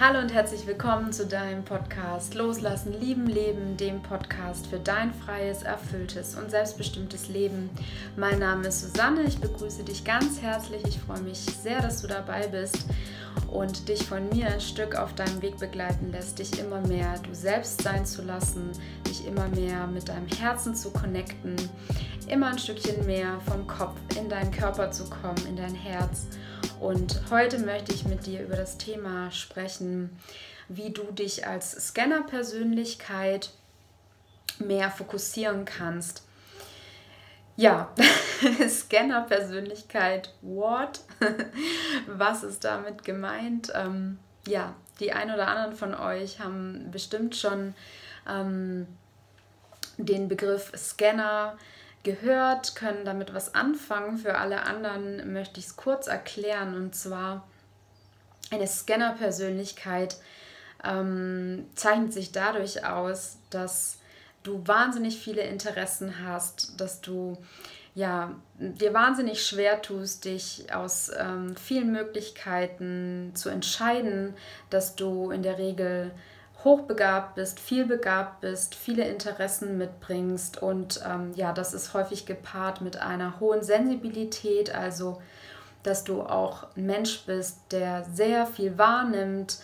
Hallo und herzlich willkommen zu deinem Podcast Loslassen, Lieben, Leben, dem Podcast für dein freies, erfülltes und selbstbestimmtes Leben. Mein Name ist Susanne, ich begrüße dich ganz herzlich. Ich freue mich sehr, dass du dabei bist und dich von mir ein Stück auf deinem Weg begleiten lässt, dich immer mehr du selbst sein zu lassen, dich immer mehr mit deinem Herzen zu connecten, immer ein Stückchen mehr vom Kopf in deinen Körper zu kommen, in dein Herz und heute möchte ich mit dir über das Thema sprechen, wie du dich als Scanner-Persönlichkeit mehr fokussieren kannst. Ja, Scanner-Persönlichkeit, what? Was ist damit gemeint? Ähm, ja, die ein oder anderen von euch haben bestimmt schon ähm, den Begriff Scanner gehört, können damit was anfangen. Für alle anderen möchte ich es kurz erklären. Und zwar eine Scanner-Persönlichkeit ähm, zeichnet sich dadurch aus, dass du wahnsinnig viele Interessen hast, dass du ja, dir wahnsinnig schwer tust, dich aus ähm, vielen Möglichkeiten zu entscheiden, dass du in der Regel hochbegabt bist, vielbegabt bist, viele Interessen mitbringst und ähm, ja, das ist häufig gepaart mit einer hohen Sensibilität, also dass du auch ein Mensch bist, der sehr viel wahrnimmt,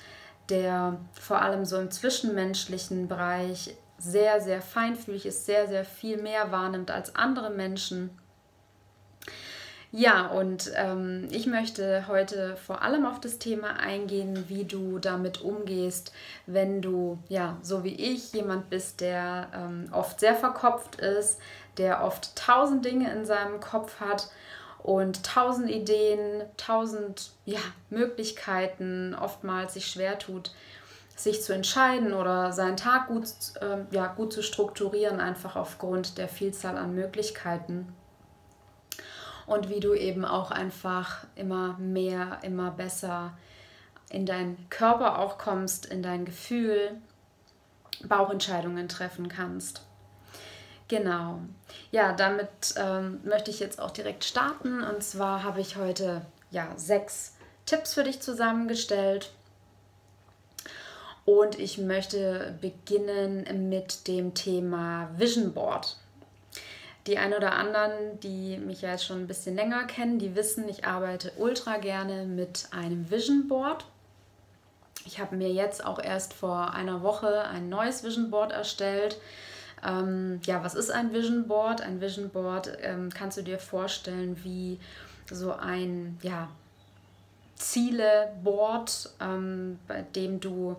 der vor allem so im zwischenmenschlichen Bereich sehr, sehr feinfühlig ist, sehr, sehr viel mehr wahrnimmt als andere Menschen ja, und ähm, ich möchte heute vor allem auf das Thema eingehen, wie du damit umgehst, wenn du, ja, so wie ich, jemand bist, der ähm, oft sehr verkopft ist, der oft tausend Dinge in seinem Kopf hat und tausend Ideen, tausend ja, Möglichkeiten, oftmals sich schwer tut, sich zu entscheiden oder seinen Tag gut, äh, ja, gut zu strukturieren, einfach aufgrund der Vielzahl an Möglichkeiten und wie du eben auch einfach immer mehr, immer besser in deinen Körper auch kommst, in dein Gefühl, Bauchentscheidungen treffen kannst. Genau. Ja, damit ähm, möchte ich jetzt auch direkt starten. Und zwar habe ich heute ja sechs Tipps für dich zusammengestellt. Und ich möchte beginnen mit dem Thema Vision Board. Die ein oder anderen, die mich ja jetzt schon ein bisschen länger kennen, die wissen, ich arbeite ultra gerne mit einem Vision Board. Ich habe mir jetzt auch erst vor einer Woche ein neues Vision Board erstellt. Ähm, ja, was ist ein Vision Board? Ein Vision Board ähm, kannst du dir vorstellen wie so ein ja, Ziele-Board, ähm, bei dem du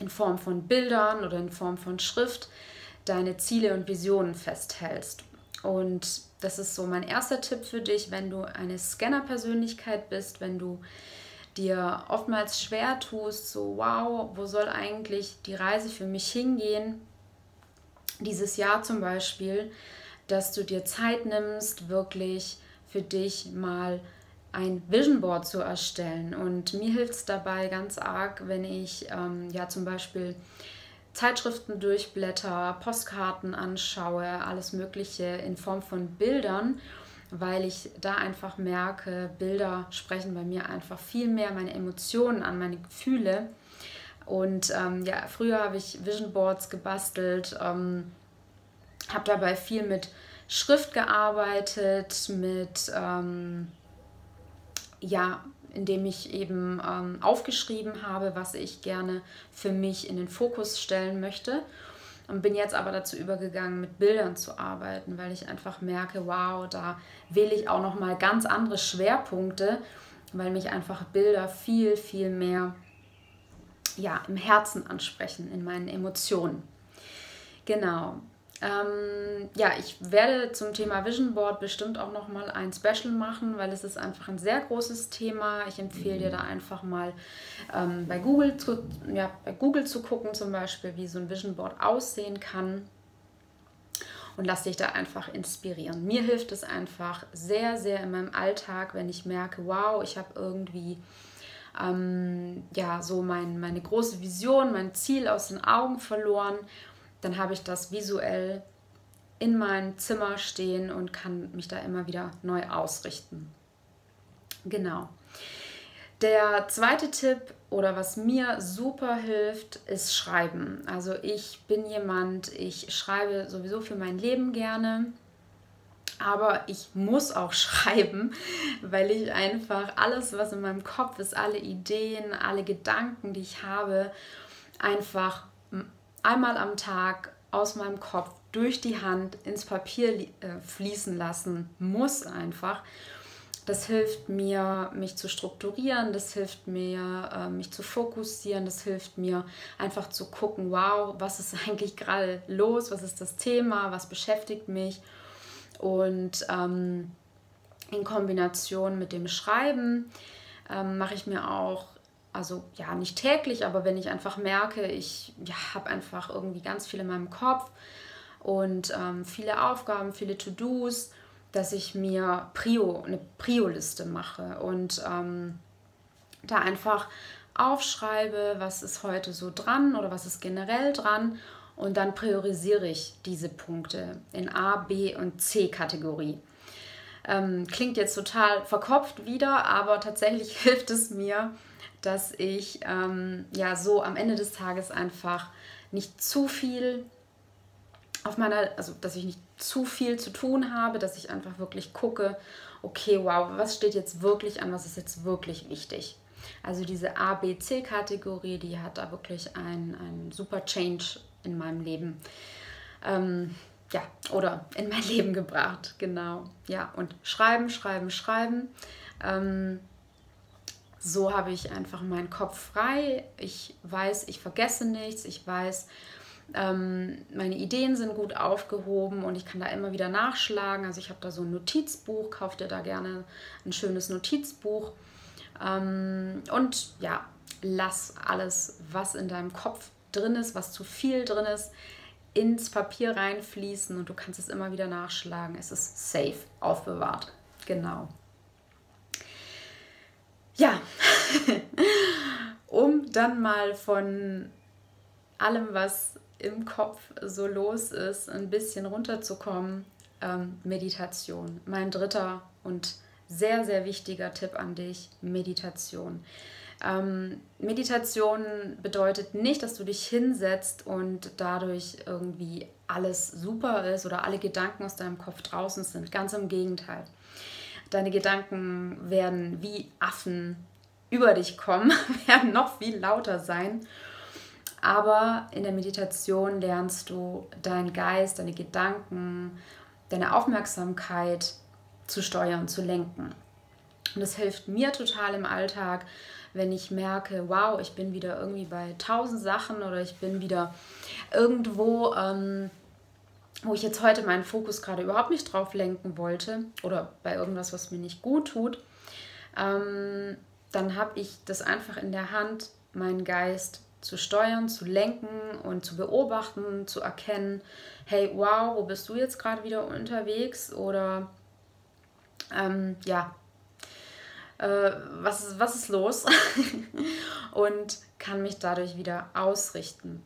in Form von Bildern oder in Form von Schrift deine Ziele und Visionen festhältst. Und das ist so mein erster Tipp für dich, wenn du eine Scanner-Persönlichkeit bist, wenn du dir oftmals schwer tust, so wow, wo soll eigentlich die Reise für mich hingehen? Dieses Jahr zum Beispiel, dass du dir Zeit nimmst, wirklich für dich mal ein Vision Board zu erstellen. Und mir hilft es dabei ganz arg, wenn ich ähm, ja zum Beispiel Zeitschriften durchblätter, Postkarten anschaue, alles Mögliche in Form von Bildern, weil ich da einfach merke, Bilder sprechen bei mir einfach viel mehr meine Emotionen an, meine Gefühle. Und ähm, ja, früher habe ich Vision Boards gebastelt, ähm, habe dabei viel mit Schrift gearbeitet, mit ähm, ja, indem ich eben ähm, aufgeschrieben habe, was ich gerne für mich in den Fokus stellen möchte. Und bin jetzt aber dazu übergegangen, mit Bildern zu arbeiten, weil ich einfach merke, wow, da wähle ich auch noch mal ganz andere Schwerpunkte, weil mich einfach Bilder viel, viel mehr ja, im Herzen ansprechen, in meinen Emotionen. Genau. Ähm, ja, ich werde zum Thema Vision Board bestimmt auch noch mal ein Special machen, weil es ist einfach ein sehr großes Thema. Ich empfehle dir da einfach mal ähm, bei, Google zu, ja, bei Google zu gucken, zum Beispiel, wie so ein Vision Board aussehen kann. Und lass dich da einfach inspirieren. Mir hilft es einfach sehr, sehr in meinem Alltag, wenn ich merke, wow, ich habe irgendwie ähm, ja so mein, meine große Vision, mein Ziel aus den Augen verloren dann habe ich das visuell in meinem Zimmer stehen und kann mich da immer wieder neu ausrichten. Genau. Der zweite Tipp oder was mir super hilft, ist Schreiben. Also ich bin jemand, ich schreibe sowieso für mein Leben gerne, aber ich muss auch schreiben, weil ich einfach alles, was in meinem Kopf ist, alle Ideen, alle Gedanken, die ich habe, einfach einmal am Tag aus meinem Kopf durch die Hand ins Papier äh, fließen lassen muss einfach. Das hilft mir, mich zu strukturieren, das hilft mir, äh, mich zu fokussieren, das hilft mir einfach zu gucken, wow, was ist eigentlich gerade los, was ist das Thema, was beschäftigt mich. Und ähm, in Kombination mit dem Schreiben ähm, mache ich mir auch, also ja, nicht täglich, aber wenn ich einfach merke, ich ja, habe einfach irgendwie ganz viel in meinem Kopf und ähm, viele Aufgaben, viele To-Dos, dass ich mir Prio, eine Prio-Liste mache und ähm, da einfach aufschreibe, was ist heute so dran oder was ist generell dran und dann priorisiere ich diese Punkte in A, B und C Kategorie. Ähm, klingt jetzt total verkopft wieder, aber tatsächlich hilft es mir, dass ich ähm, ja so am Ende des Tages einfach nicht zu viel auf meiner, also dass ich nicht zu viel zu tun habe, dass ich einfach wirklich gucke, okay, wow, was steht jetzt wirklich an, was ist jetzt wirklich wichtig. Also diese A, B, C-Kategorie, die hat da wirklich einen super Change in meinem Leben. Ähm, ja, oder in mein Leben gebracht, genau. Ja, und schreiben, schreiben, schreiben. Ähm, so habe ich einfach meinen Kopf frei. Ich weiß, ich vergesse nichts. Ich weiß, ähm, meine Ideen sind gut aufgehoben und ich kann da immer wieder nachschlagen. Also ich habe da so ein Notizbuch, kauft dir da gerne ein schönes Notizbuch. Ähm, und ja, lass alles, was in deinem Kopf drin ist, was zu viel drin ist, ins Papier reinfließen und du kannst es immer wieder nachschlagen. Es ist safe, aufbewahrt. Genau. Ja, um dann mal von allem, was im Kopf so los ist, ein bisschen runterzukommen, ähm, Meditation. Mein dritter und sehr, sehr wichtiger Tipp an dich, Meditation. Ähm, Meditation bedeutet nicht, dass du dich hinsetzt und dadurch irgendwie alles super ist oder alle Gedanken aus deinem Kopf draußen sind. Ganz im Gegenteil. Deine Gedanken werden wie Affen über dich kommen, werden noch viel lauter sein aber in der Meditation lernst du deinen Geist, deine Gedanken, deine Aufmerksamkeit zu steuern, zu lenken. Und das hilft mir total im Alltag, wenn ich merke, wow, ich bin wieder irgendwie bei tausend Sachen oder ich bin wieder irgendwo, ähm, wo ich jetzt heute meinen Fokus gerade überhaupt nicht drauf lenken wollte oder bei irgendwas, was mir nicht gut tut, ähm, dann habe ich das einfach in der Hand, meinen Geist zu steuern, zu lenken und zu beobachten, zu erkennen, hey, wow, wo bist du jetzt gerade wieder unterwegs? Oder ähm, ja, äh, was, ist, was ist los? und kann mich dadurch wieder ausrichten.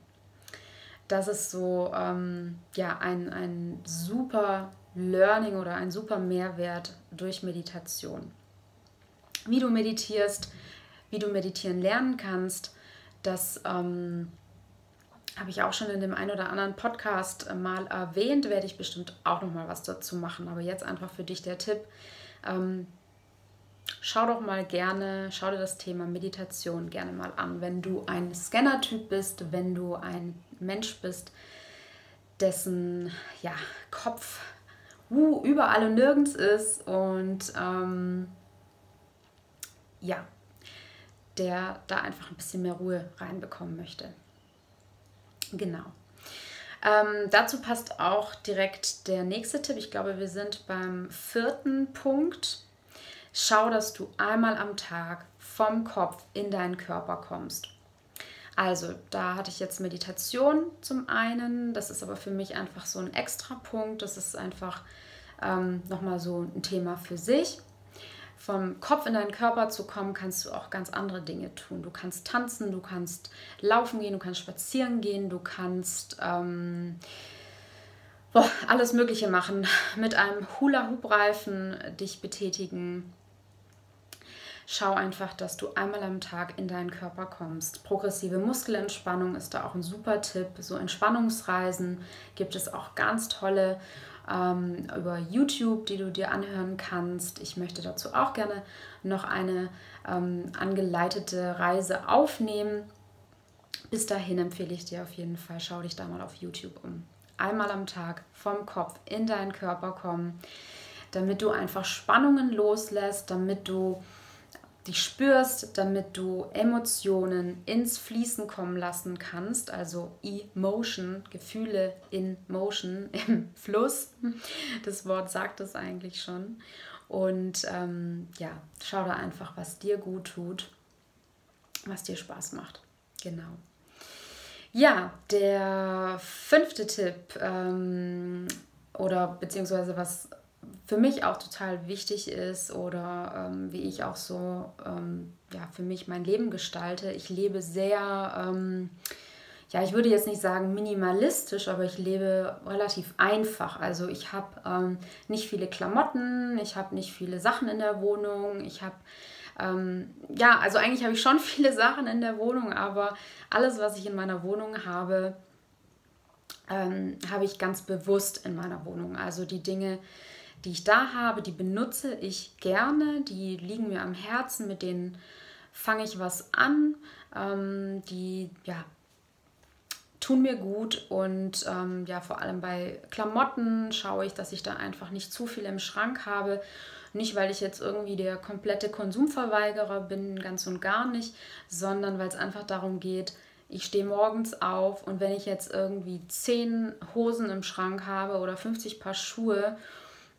Das ist so ähm, ja, ein, ein super Learning oder ein super Mehrwert durch Meditation. Wie du meditierst, wie du meditieren lernen kannst, das ähm, habe ich auch schon in dem einen oder anderen Podcast mal erwähnt, werde ich bestimmt auch noch mal was dazu machen. Aber jetzt einfach für dich der Tipp. Ähm, schau doch mal gerne, schau dir das Thema Meditation gerne mal an. Wenn du ein Scanner-Typ bist, wenn du ein Mensch bist, dessen ja, Kopf uh, überall und nirgends ist und ähm, ja, der da einfach ein bisschen mehr Ruhe reinbekommen möchte. Genau. Ähm, dazu passt auch direkt der nächste Tipp. Ich glaube, wir sind beim vierten Punkt. Schau, dass du einmal am Tag vom Kopf in deinen Körper kommst. Also, da hatte ich jetzt Meditation zum einen. Das ist aber für mich einfach so ein extra Punkt. Das ist einfach ähm, nochmal so ein Thema für sich vom Kopf in deinen Körper zu kommen, kannst du auch ganz andere Dinge tun. Du kannst tanzen, du kannst laufen gehen, du kannst spazieren gehen, du kannst ähm, boah, alles Mögliche machen. Mit einem Hula-Hoop-Reifen dich betätigen. Schau einfach, dass du einmal am Tag in deinen Körper kommst. Progressive Muskelentspannung ist da auch ein super Tipp. So Entspannungsreisen gibt es auch ganz tolle ähm, über YouTube, die du dir anhören kannst. Ich möchte dazu auch gerne noch eine ähm, angeleitete Reise aufnehmen. Bis dahin empfehle ich dir auf jeden Fall, schau dich da mal auf YouTube um. Einmal am Tag vom Kopf in deinen Körper kommen, damit du einfach Spannungen loslässt, damit du dich spürst, damit du Emotionen ins Fließen kommen lassen kannst, also Emotion, Gefühle in Motion, im Fluss. Das Wort sagt es eigentlich schon. Und ähm, ja, schau da einfach, was dir gut tut, was dir Spaß macht. Genau. Ja, der fünfte Tipp ähm, oder beziehungsweise was für mich auch total wichtig ist oder ähm, wie ich auch so ähm, ja, für mich mein Leben gestalte. Ich lebe sehr, ähm, ja, ich würde jetzt nicht sagen minimalistisch, aber ich lebe relativ einfach. Also ich habe ähm, nicht viele Klamotten, ich habe nicht viele Sachen in der Wohnung, ich habe ähm, ja, also eigentlich habe ich schon viele Sachen in der Wohnung, aber alles, was ich in meiner Wohnung habe, ähm, habe ich ganz bewusst in meiner Wohnung. Also die Dinge, die ich da habe, die benutze ich gerne, die liegen mir am Herzen, mit denen fange ich was an, ähm, die ja, tun mir gut und ähm, ja, vor allem bei Klamotten schaue ich, dass ich da einfach nicht zu viel im Schrank habe. Nicht, weil ich jetzt irgendwie der komplette Konsumverweigerer bin, ganz und gar nicht, sondern weil es einfach darum geht, ich stehe morgens auf und wenn ich jetzt irgendwie zehn Hosen im Schrank habe oder 50 Paar Schuhe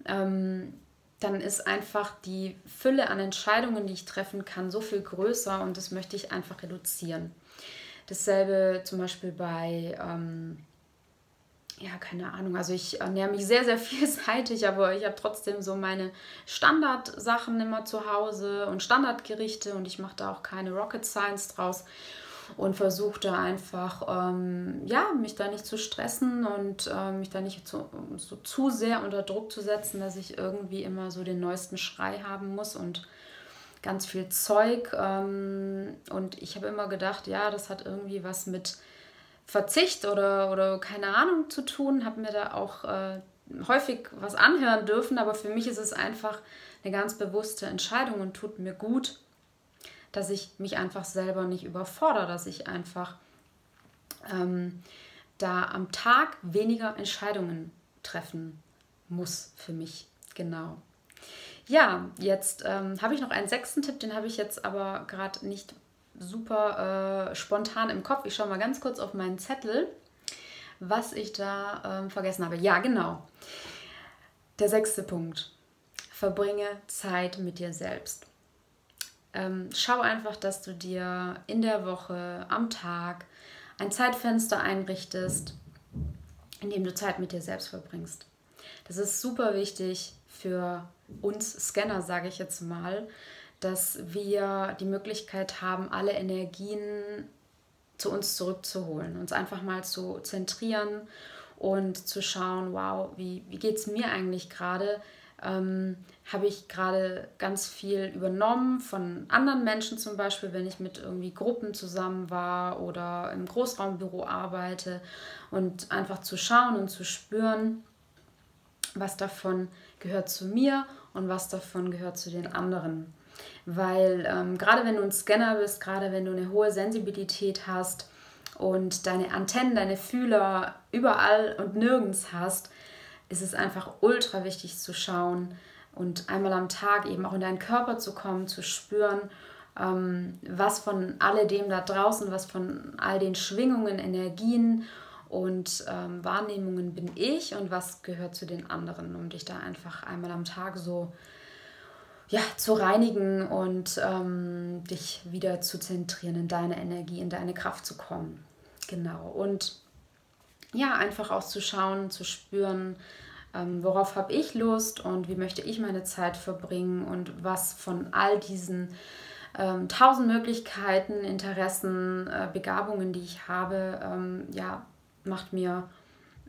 ähm, dann ist einfach die Fülle an Entscheidungen, die ich treffen kann, so viel größer und das möchte ich einfach reduzieren. Dasselbe zum Beispiel bei, ähm, ja, keine Ahnung, also ich ernähre mich sehr, sehr vielseitig, aber ich habe trotzdem so meine Standardsachen immer zu Hause und Standardgerichte und ich mache da auch keine Rocket Science draus und versuche da einfach, ähm, ja, mich da nicht zu stressen und äh, mich da nicht zu, so zu sehr unter Druck zu setzen, dass ich irgendwie immer so den neuesten Schrei haben muss und ganz viel Zeug. Ähm, und ich habe immer gedacht, ja, das hat irgendwie was mit Verzicht oder, oder keine Ahnung zu tun, habe mir da auch äh, häufig was anhören dürfen, aber für mich ist es einfach eine ganz bewusste Entscheidung und tut mir gut dass ich mich einfach selber nicht überfordere, dass ich einfach ähm, da am Tag weniger Entscheidungen treffen muss für mich. Genau. Ja, jetzt ähm, habe ich noch einen sechsten Tipp, den habe ich jetzt aber gerade nicht super äh, spontan im Kopf. Ich schaue mal ganz kurz auf meinen Zettel, was ich da ähm, vergessen habe. Ja, genau. Der sechste Punkt. Verbringe Zeit mit dir selbst. Ähm, schau einfach, dass du dir in der Woche, am Tag ein Zeitfenster einrichtest, in dem du Zeit mit dir selbst verbringst. Das ist super wichtig für uns Scanner, sage ich jetzt mal, dass wir die Möglichkeit haben, alle Energien zu uns zurückzuholen, uns einfach mal zu zentrieren und zu schauen, wow, wie, wie geht es mir eigentlich gerade? Ähm, habe ich gerade ganz viel übernommen von anderen Menschen zum Beispiel, wenn ich mit irgendwie Gruppen zusammen war oder im Großraumbüro arbeite und einfach zu schauen und zu spüren, was davon gehört zu mir und was davon gehört zu den anderen. Weil ähm, gerade wenn du ein Scanner bist, gerade wenn du eine hohe Sensibilität hast und deine Antennen, deine Fühler überall und nirgends hast, ist es einfach ultra wichtig zu schauen und einmal am Tag eben auch in deinen Körper zu kommen, zu spüren, ähm, was von alledem da draußen, was von all den Schwingungen, Energien und ähm, Wahrnehmungen bin ich und was gehört zu den anderen, um dich da einfach einmal am Tag so ja, zu reinigen und ähm, dich wieder zu zentrieren, in deine Energie, in deine Kraft zu kommen. Genau. Und ja, einfach auszuschauen, zu spüren, ähm, worauf habe ich Lust und wie möchte ich meine Zeit verbringen und was von all diesen ähm, tausend Möglichkeiten, Interessen, äh, Begabungen, die ich habe, ähm, ja, macht mir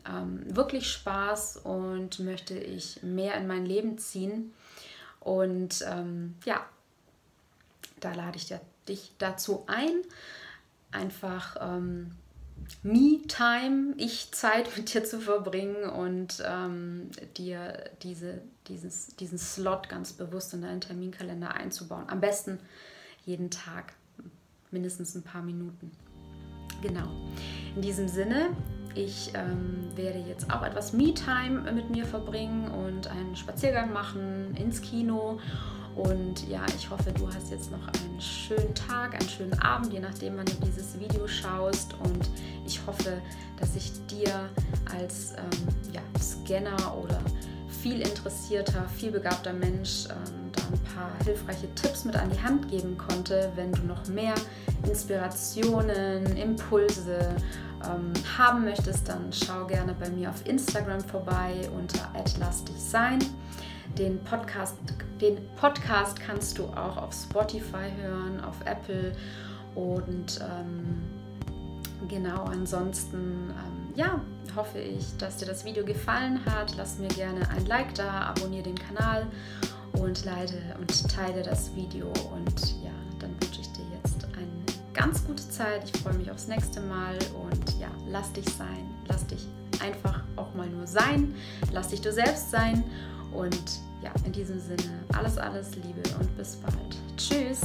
ähm, wirklich Spaß und möchte ich mehr in mein Leben ziehen. Und ähm, ja, da lade ich dich dazu ein, einfach Me-Time, Ich-Zeit mit dir zu verbringen und ähm, dir diese, dieses, diesen Slot ganz bewusst in deinen Terminkalender einzubauen. Am besten jeden Tag, mindestens ein paar Minuten. Genau. In diesem Sinne, ich ähm, werde jetzt auch etwas Me-Time mit mir verbringen und einen Spaziergang machen ins Kino und ja, ich hoffe, du hast jetzt noch einen schönen Tag, einen schönen Abend, je nachdem, wann du dieses Video schaust. Und ich hoffe, dass ich dir als ähm, ja, Scanner oder viel interessierter, viel begabter Mensch ähm, da ein paar hilfreiche Tipps mit an die Hand geben konnte. Wenn du noch mehr Inspirationen, Impulse ähm, haben möchtest, dann schau gerne bei mir auf Instagram vorbei unter @lassdichsein. Den Podcast, den Podcast kannst du auch auf Spotify hören, auf Apple. Und ähm, genau ansonsten ähm, ja hoffe ich, dass dir das Video gefallen hat. Lass mir gerne ein Like da, abonniere den Kanal und leite und teile das Video. Und ja, dann wünsche ich dir jetzt eine ganz gute Zeit. Ich freue mich aufs nächste Mal. Und ja, lass dich sein, lass dich einfach auch mal nur sein, lass dich du selbst sein. Und ja, in diesem Sinne, alles, alles Liebe und bis bald. Tschüss!